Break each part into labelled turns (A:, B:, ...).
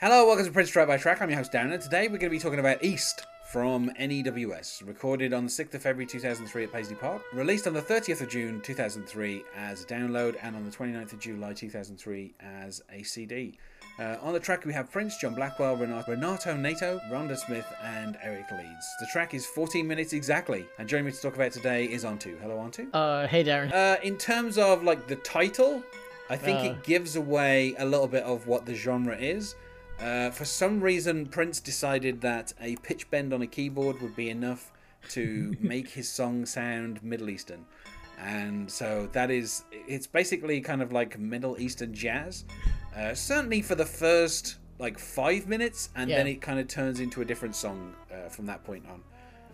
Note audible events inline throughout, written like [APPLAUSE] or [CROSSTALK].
A: Hello, welcome to Prince Track by Track. I'm your host Darren, and today we're going to be talking about East from NEWS, recorded on the 6th of February 2003 at Paisley Park, released on the 30th of June 2003 as a download, and on the 29th of July 2003 as a CD. Uh, on the track we have Prince, John Blackwell, Renato, Renato Neto, Rhonda Smith, and Eric Leeds. The track is 14 minutes exactly, and joining me to talk about today is Anh-tu. Hello, Anh-tu.
B: Uh, hey Darren.
A: Uh, in terms of like the title, I think
B: Uh.
A: it gives away a little bit of what the genre is. Uh, for some reason, Prince decided that a pitch bend on a keyboard would be enough to [LAUGHS] make his song sound Middle Eastern. And so that is, it's basically kind of like Middle Eastern jazz. Uh, certainly for the first like five minutes, and then it kind of turns into a different song uh, from that point on.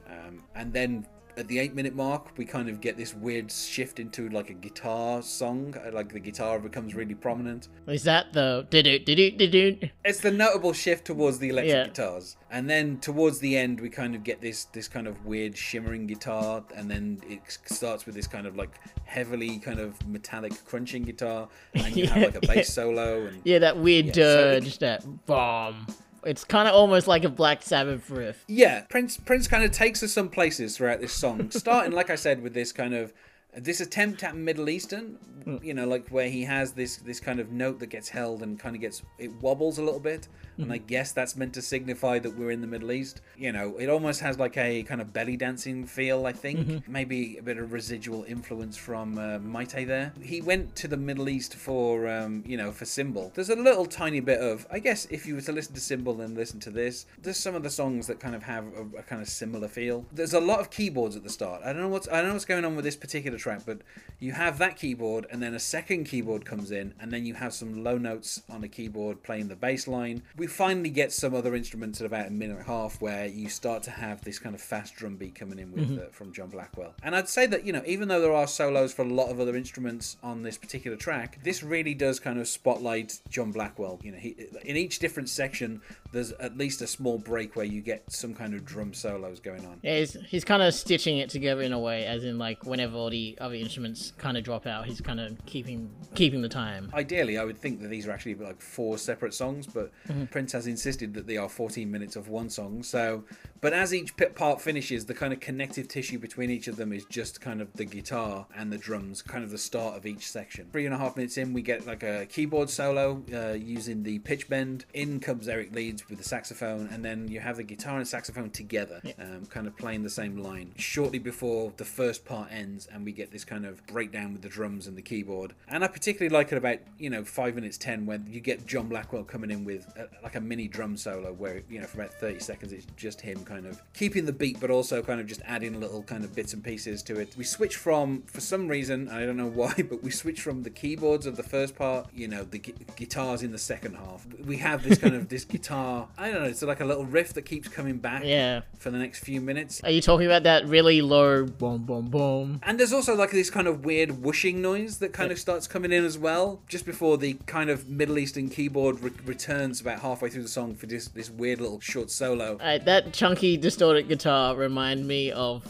A: Um, and then at the eight minute mark, we kind of get this weird shift into like a guitar song. uh, Like the guitar becomes really prominent.
B: Is that the did it did it did it?
A: It's the notable shift towards the electric
B: Yeah.
A: guitars, and then towards the end, we kind of get this this kind of weird shimmering guitar, and then it starts with this kind of like heavily kind of metallic crunching guitar, and you have [LAUGHS]
B: Yeah,
A: like a bass
B: yeah.
A: solo, and
B: Yeah, that weird
A: Yeah, so it-
B: dirge, that bomb. It's kind of almost like a Black Sabbath riff.
A: Yeah, Prince Prince kind of takes us some places throughout this song, starting like I said with this kind of this attempt at Middle Eastern, you know, like where he has this this kind of note that gets held and kind of gets it wobbles a little bit, and I guess that's meant to signify that we're in the Middle East. You know, it almost has like a kind of belly dancing feel. I think maybe a bit of residual influence from uh, Mayte there. He went to the Middle East for um, you know for Symbol. There's a little tiny bit of I guess if you were to listen to Symbol and listen to this, there's some of the songs that kind of have a, a kind of similar feel. There's a lot of keyboards at the start. I don't know what's I don't know what's going on with this particular track, but you have that keyboard and then a second keyboard comes in and then you have some low notes on a keyboard playing the bass line. We finally get some other instruments at about a minute and a half where you start to have this kind of fast drum beat coming in with uh, from John Blackwell. And I'd say that you know even though there are solos for a lot of other instruments on this particular track, this really does kind of spotlight John Blackwell. You know, he, in each different section, there's at least a small break where you get some kind of drum solos going on.
B: Yeah, he's, he's kind of stitching it together in a way, as in like whenever all the other instruments kind of drop out, he's kind of keeping keeping the time.
A: Ideally, I would think that these are actually like four separate songs, but Prince has insisted that they are 14 minutes of one song. So, but as each part finishes, the kind of connective tissue between each of them is just kind of the guitar and the drums, kind of the start of each section. Three and a half minutes in, we get like a keyboard solo uh, using the pitch bend. In comes Eric Leeds with the saxophone, and then you have the guitar and saxophone together, um, kind of playing the same line. Shortly before the first part ends, and we get this kind of breakdown with the drums and the keyboard. And I particularly like it about you know five minutes ten when you get John Blackwell coming in with a, like a mini drum solo where you know for about thirty seconds it's just him kind of keeping the beat, but also kind of just adding little kind of bits and pieces to it. We switch from for some reason I don't know [LAUGHS] why, but we switch from the keyboards of the first part, you know, the gu- guitars in the second half. We have this kind of this guitar. I don't know. It's like a little riff that keeps coming back
B: Yeah.
A: for the next few minutes.
B: Are you talking about that really low boom boom boom?
A: And there's also like this kind of weird whooshing noise that kind of starts coming in as well, just before the kind of Middle Eastern keyboard re- returns about halfway through the song for this this weird little short solo.
B: Uh, that chunky distorted guitar remind me of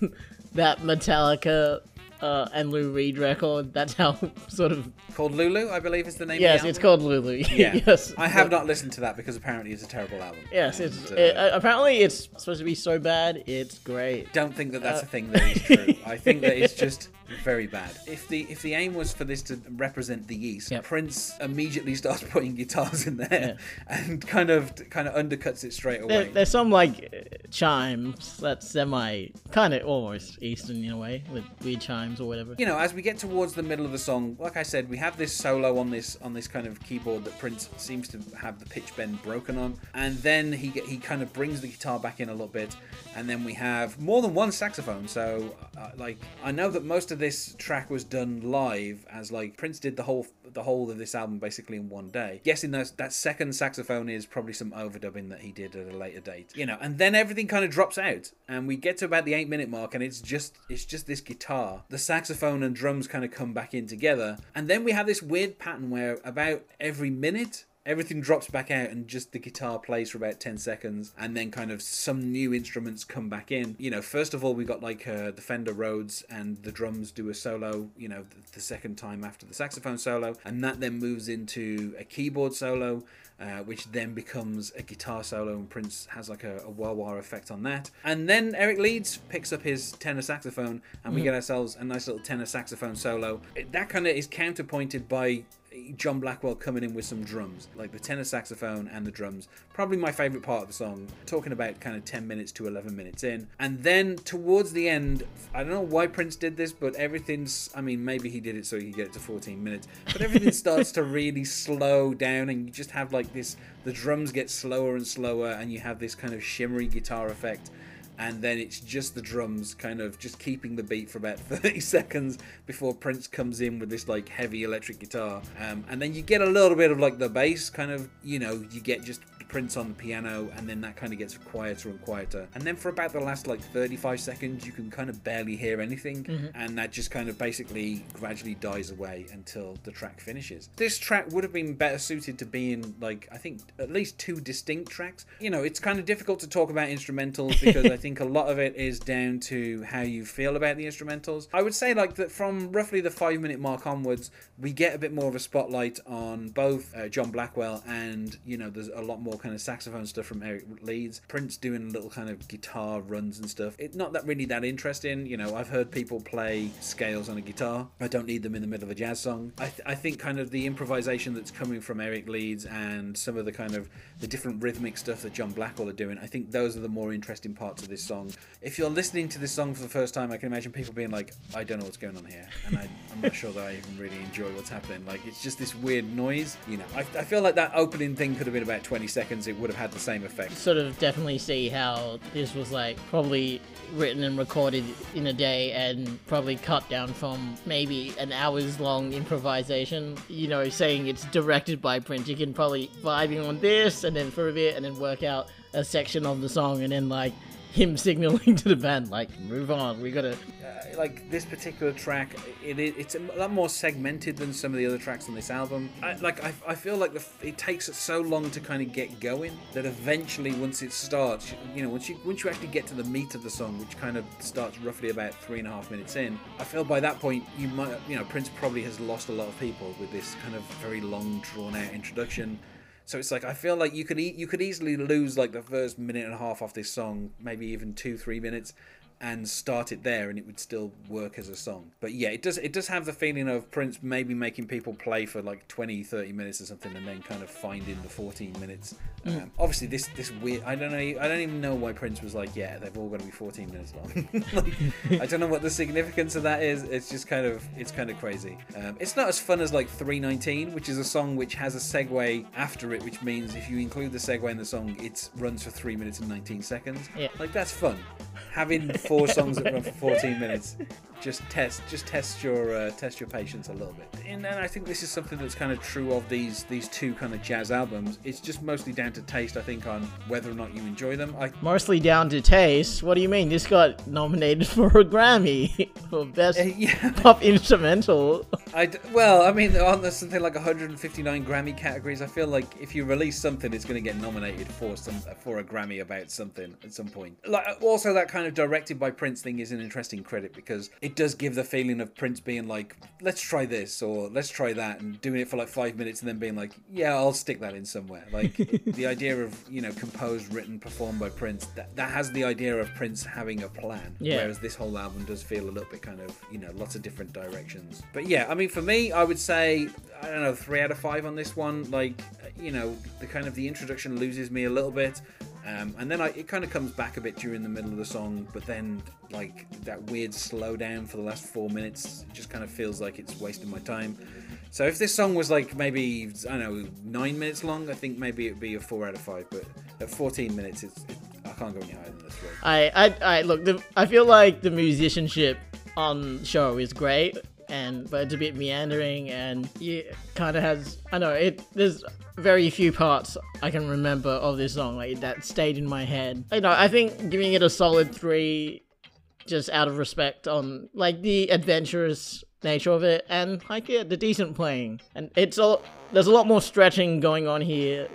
B: [LAUGHS] that Metallica uh, and Lou Reed record. That's how [LAUGHS] sort of
A: Called Lulu, I believe is the name.
B: yes,
A: the
B: it's called Lulu. [LAUGHS]
A: Yeah,
B: yes,
A: I have not listened to that because apparently it's a terrible album.
B: Yes, it's
A: uh,
B: it, uh, apparently it's supposed to be so bad. It's great.
A: don't think that
B: Uh,
A: that's a thing that is true. [LAUGHS] I think that it's just very bad. If the if the aim was for this to represent the East,
B: Yep.
A: Prince immediately starts [LAUGHS] putting guitars in there and kind of kind of undercuts it straight away.
B: There, there's some like chimes that's semi, kind of almost Eastern in a way, with weird chimes or whatever.
A: you know, as we get towards the middle of the song, like I said, we have this solo on this on this kind of keyboard that Prince seems to have the pitch bend broken on, and then he he kind of brings the guitar back in a little bit, and then we have more than one saxophone. So, uh, like, I know that most of this track was done live, as like Prince did the whole the whole of this album basically in one day. Guessing that that second saxophone is probably some overdubbing that he did at a later date, you know, and then everything kind of drops out, and we get to about the eight minute mark, and it's just it's just this guitar, the saxophone and drums kind of come back in together, and then we have this weird pattern where about every minute everything drops back out and just the guitar plays for about 10 seconds and then kind of some new instruments come back in you know first of all we got like uh, the fender rhodes and the drums do a solo you know the, the second time after the saxophone solo and that then moves into a keyboard solo uh, which then becomes a guitar solo, and Prince has like a, a wah wah effect on that. And then Eric Leeds picks up his tenor saxophone, and we get ourselves a nice little tenor saxophone solo. That kind of is counterpointed by John Blackwell coming in with some drums, like the tenor saxophone and the drums. Probably my favorite part of the song. Talking about kind of 10 minutes to 11 minutes in. And then towards the end, I don't know why Prince did this, but everything's, I mean, maybe he did it so he could get it to 14 minutes, but everything [LAUGHS] starts to really slow down and you just have like this, the drums get slower and slower and you have this kind of shimmery guitar effect and then it's just the drums kind of just keeping the beat for about [LAUGHS] 30 seconds before Prince comes in with this like heavy electric guitar. Um, and then you get a little bit of like the bass kind of, you know, you get just Prince on the piano, and then that kind of gets quieter and quieter. And then for about the last like 35 seconds, you can kind of barely hear anything,
B: Mm-hmm.
A: and that just kind of basically gradually dies away until the track finishes. This track would have been better suited to being like, I think, at least two distinct tracks. You know, it's kind of difficult to talk about instrumentals [LAUGHS] because I think a lot of it is down to how you feel about the instrumentals. I would say, like, that from roughly the five minute mark onwards, we get a bit more of a spotlight on both uh, John Blackwell and, you know, there's a lot kind of saxophone stuff from Eric Leeds. Prince doing little kind of guitar runs and stuff. It's not that really that interesting. You know, I've heard people play scales on a guitar. I don't need them in the middle of a jazz song. I, th- I think kind of the improvisation that's coming from Eric Leeds and some of the kind of the different rhythmic stuff that John Blackwell are doing, I think those are the more interesting parts of this song. If you're listening to this song for the first time, I can imagine people being like, I don't know what's going on here. And I, I'm not sure that I even really enjoy what's happening. Like, it's just this weird noise. You know, I, I feel like that opening thing could have been about 20 seconds. It would have had the same effect.
B: Sort of definitely see how this was like probably written and recorded in a day and probably cut down from maybe an hour's long improvisation. You know, saying it's directed by Prince, you can probably vibing on this and then for a bit and then work out a section of the song and then like him [LAUGHS] signaling to the band like move on we gotta
A: uh, like this particular track, it, it it's a lot more segmented than some of the other tracks on this album. I, like I, I feel like the, it takes so long to kind of get going that eventually once it starts, you know, once you once you actually get to the meat of the song, which kind of starts roughly about three and a half minutes in, I feel by that point you might, you know, Prince probably has lost a lot of people with this kind of very long, drawn out introduction. So it's like I feel like you could e- you could easily lose like the first minute and a half off this song, maybe even two three minutes, and start it there, and it would still work as a song. But yeah, it does it does have the feeling of Prince maybe making people play for like 20, 30 minutes or something, and then kind of finding the fourteen minutes. Um, obviously, this this weird. I don't know. I don't even know why Prince was like, yeah, they've all got to be fourteen minutes long. [LAUGHS] like, I don't know what the significance of that is. It's just kind of it's kind of crazy. Um, it's not as fun as like 319, which is a song which has a segue after it, which means if you include the segue in the song, it runs for three minutes and 19 seconds.
B: Yeah.
A: Like that's fun. Having [LAUGHS] four [LAUGHS] songs that run for 14 minutes, just test just test your uh, test your patience a little bit. And then I think this is something that's kind of true of these these two kind of jazz albums. It's just mostly down to taste, I think, on whether or not you enjoy them. I
B: mostly down to taste what do you mean this got nominated [LAUGHS] for a grammy [LAUGHS] for best
A: uh, yeah.
B: pop instrumental
A: I d- well, I mean, aren't there something like 159 Grammy categories? I feel like if you release something, it's going to get nominated for some for a Grammy about something at some point. Like also that kind of directed by Prince thing is an interesting credit because it does give the feeling of Prince being like, let's try this or let's try that, and doing it for like five minutes and then being like, yeah, I'll stick that in somewhere. Like [LAUGHS] the idea of you know composed, written, performed by Prince that that has the idea of Prince having a plan.
B: Yeah.
A: Whereas this whole album does feel a little bit kind of you know lots of different directions. But yeah, I mean for me, I would say I don't know three out of five on this one. Like you know the kind of the introduction loses me a little bit. Um, and then I, it kind of comes back a bit during the middle of the song, but then like that weird slowdown for the last four minutes just kind of feels like it's wasting my time. So if this song was like maybe I don't know nine minutes long, I think maybe it'd be a four out of five. But at 14 minutes, it's it, I can't go any higher than this. Really.
B: I, I, I look. The, I feel like the musicianship on show is great, and but it's a bit meandering, and it kind of has. I know it. There's very few parts I can remember of this song like that stayed in my head. You know, I think giving it a solid three, just out of respect on like the adventurous nature of it, and like yeah, the decent playing, and it's all there's a lot more stretching going on here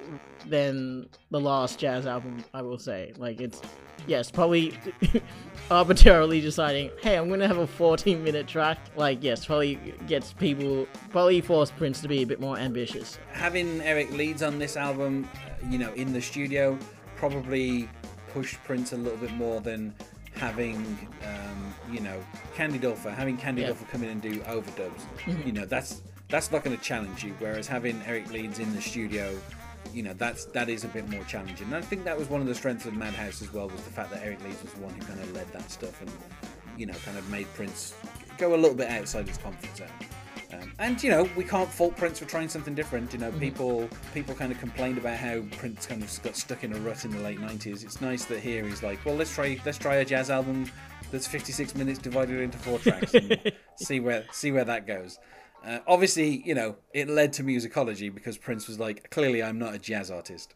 B: than the last jazz album. I will say, like it's yes, probably [LAUGHS] arbitrarily deciding, hey, I'm gonna have a 14 minute track. Like yes, probably gets people probably forced Prince to be a bit more ambitious.
A: Having Eric Leeds on this album, uh, you know, in the studio, probably pushed Prince a little bit more than having um, you know Candy Dulfer, having Candy
B: Yeah.
A: Dulfer come in and do overdubs. You know, that's that's not going to challenge you. Whereas having Eric Leeds in the studio, you know, that's that is a bit more challenging. And I think that was one of the strengths of Madhouse as well was the fact that Eric Leeds was the one who kind of led that stuff and you know kind of made Prince go a little bit outside his comfort zone. Um, and you know we can't fault Prince for trying something different. You know people people kind of complained about how Prince kind of got stuck in a rut in the late '90s. It's nice that here he's like, well, let's try let's try a jazz album that's 56 minutes divided into four tracks and [LAUGHS] see where see where that goes. Uh, obviously, you know it led to musicology because Prince was like, clearly I'm not a jazz artist.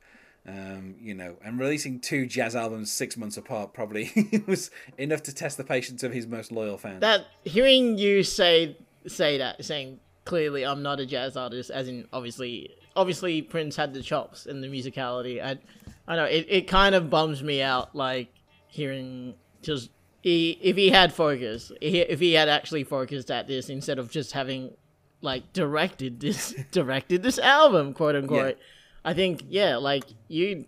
A: Um, you know, and releasing two jazz albums six months apart probably [LAUGHS] was enough to test the patience of his most loyal fans.
B: That hearing you say say that, saying clearly I'm not a jazz artist, as in obviously obviously Prince had the chops and the musicality. I I know it, it kind of bums me out like hearing just he if he had focus, if he had actually focused at this instead of just having like directed this [LAUGHS] directed this album, quote unquote. I think yeah, like you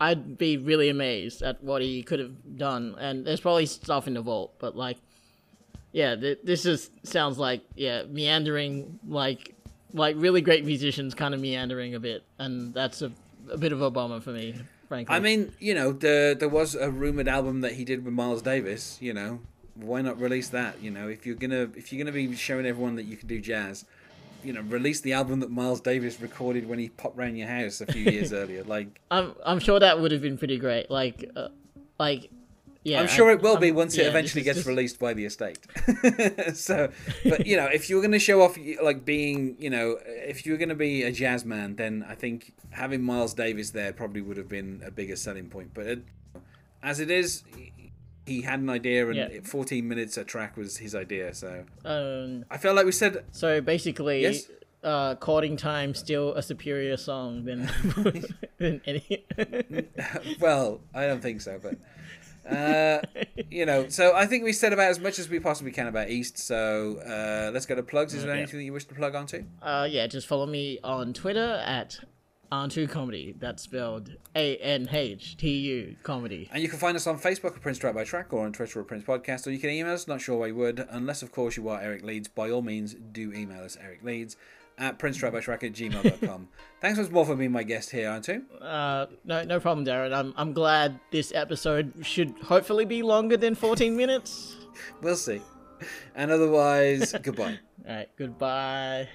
B: I'd be really amazed at what he could have done and there's probably stuff in the vault, but like yeah, th- this just sounds like yeah, meandering like like really great musicians kind of meandering a bit and that's a, a bit of a bummer for me, frankly.
A: I mean, you know, the, there was a rumored album that he did with Miles Davis. You know, why not release that? You know, if you're gonna if you're gonna be showing everyone that you can do jazz, you know, release the album that Miles Davis recorded when he popped round your house a few years [LAUGHS] earlier. Like,
B: I'm I'm sure that would have been pretty great. Like uh, like yeah,
A: I'm sure it will be
B: I'm-
A: once
B: yeah,
A: it eventually gets
B: just-
A: released by the estate. [LAUGHS] so, but you know, if you're going to show off like being, you know, if you're going to be a jazz man, then I think having Miles Davis there probably would have been a bigger selling point. But it, as it is, he had an idea, and
B: Yeah.
A: 14 minutes a track was his idea. So
B: Um,
A: I felt like we said,
B: so basically,
A: Yes?
B: uh, courting time still a superior song than [LAUGHS] than any. [LAUGHS]
A: well, I don't think so, but. Uh, you know, so I think we said about as much as we possibly can about East. So uh, let's go to plugs. Is there
B: Okay.
A: anything that you wish to plug onto?
B: uh, yeah, just follow me on Twitter at Anh-tu Comedy. That's spelled A N H T U Comedy.
A: And you can find us on Facebook at Prince Track by Track or on Twitter at Prince Podcast, or you can email us. Not sure why you would, unless, of course, you are Eric Leeds. By all means, do email us, Eric Leeds, at Prince Track by Track at gmail.com. Thanks once more for being my guest here, Anh-tu?
B: Uh, no, no problem, Darren. I'm, I'm glad this episode should hopefully be longer than 14 minutes. [LAUGHS]
A: We'll see. And otherwise, [LAUGHS] goodbye.
B: All right, goodbye.